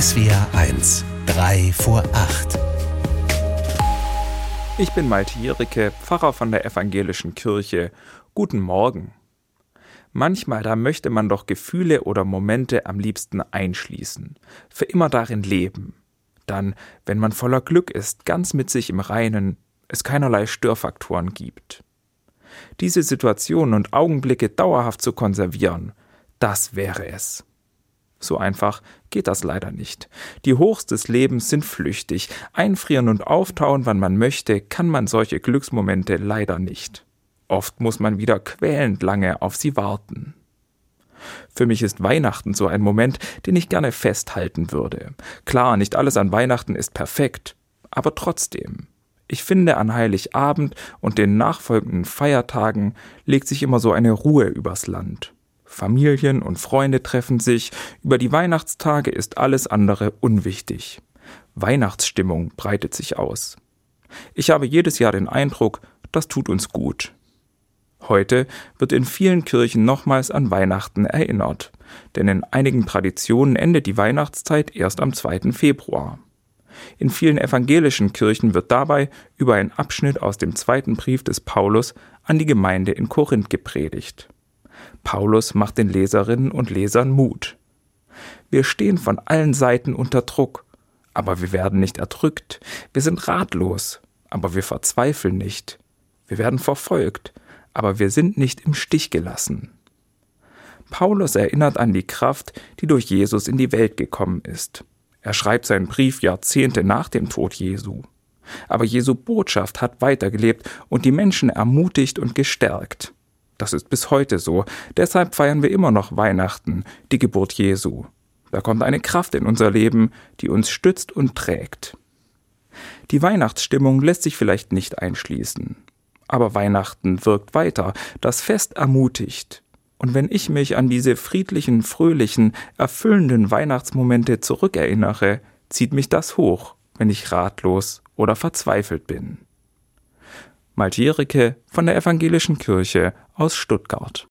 SWR 1, 3 vor 8. Ich bin Malte Jericke, Pfarrer von der Evangelischen Kirche. Guten Morgen. Manchmal, da möchte man doch Gefühle oder Momente am liebsten einschließen, für immer darin leben. Dann, wenn man voller Glück ist, ganz mit sich im Reinen, es keinerlei Störfaktoren gibt. Diese Situationen und Augenblicke dauerhaft zu konservieren, das wäre es. So einfach geht das leider nicht. Die Hochs des Lebens sind flüchtig. Einfrieren und auftauen, wann man möchte, kann man solche Glücksmomente leider nicht. Oft muss man wieder quälend lange auf sie warten. Für mich ist Weihnachten so ein Moment, den ich gerne festhalten würde. Klar, nicht alles an Weihnachten ist perfekt, aber trotzdem. Ich finde, an Heiligabend und den nachfolgenden Feiertagen legt sich immer so eine Ruhe übers Land. Familien und Freunde treffen sich, über die Weihnachtstage ist alles andere unwichtig. Weihnachtsstimmung breitet sich aus. Ich habe jedes Jahr den Eindruck, das tut uns gut. Heute wird in vielen Kirchen nochmals an Weihnachten erinnert, denn in einigen Traditionen endet die Weihnachtszeit erst am 2. Februar. In vielen evangelischen Kirchen wird dabei über einen Abschnitt aus dem zweiten Brief des Paulus an die Gemeinde in Korinth gepredigt. Paulus macht den Leserinnen und Lesern Mut. Wir stehen von allen Seiten unter Druck, aber wir werden nicht erdrückt, wir sind ratlos, aber wir verzweifeln nicht, wir werden verfolgt, aber wir sind nicht im Stich gelassen. Paulus erinnert an die Kraft, die durch Jesus in die Welt gekommen ist. Er schreibt seinen Brief Jahrzehnte nach dem Tod Jesu. Aber Jesu Botschaft hat weitergelebt und die Menschen ermutigt und gestärkt. Das ist bis heute so. Deshalb feiern wir immer noch Weihnachten, die Geburt Jesu. Da kommt eine Kraft in unser Leben, die uns stützt und trägt. Die Weihnachtsstimmung lässt sich vielleicht nicht einschließen. Aber Weihnachten wirkt weiter, das Fest ermutigt. Und wenn ich mich an diese friedlichen, fröhlichen, erfüllenden Weihnachtsmomente zurückerinnere, zieht mich das hoch, wenn ich ratlos oder verzweifelt bin. Maltierike von der Evangelischen Kirche aus Stuttgart.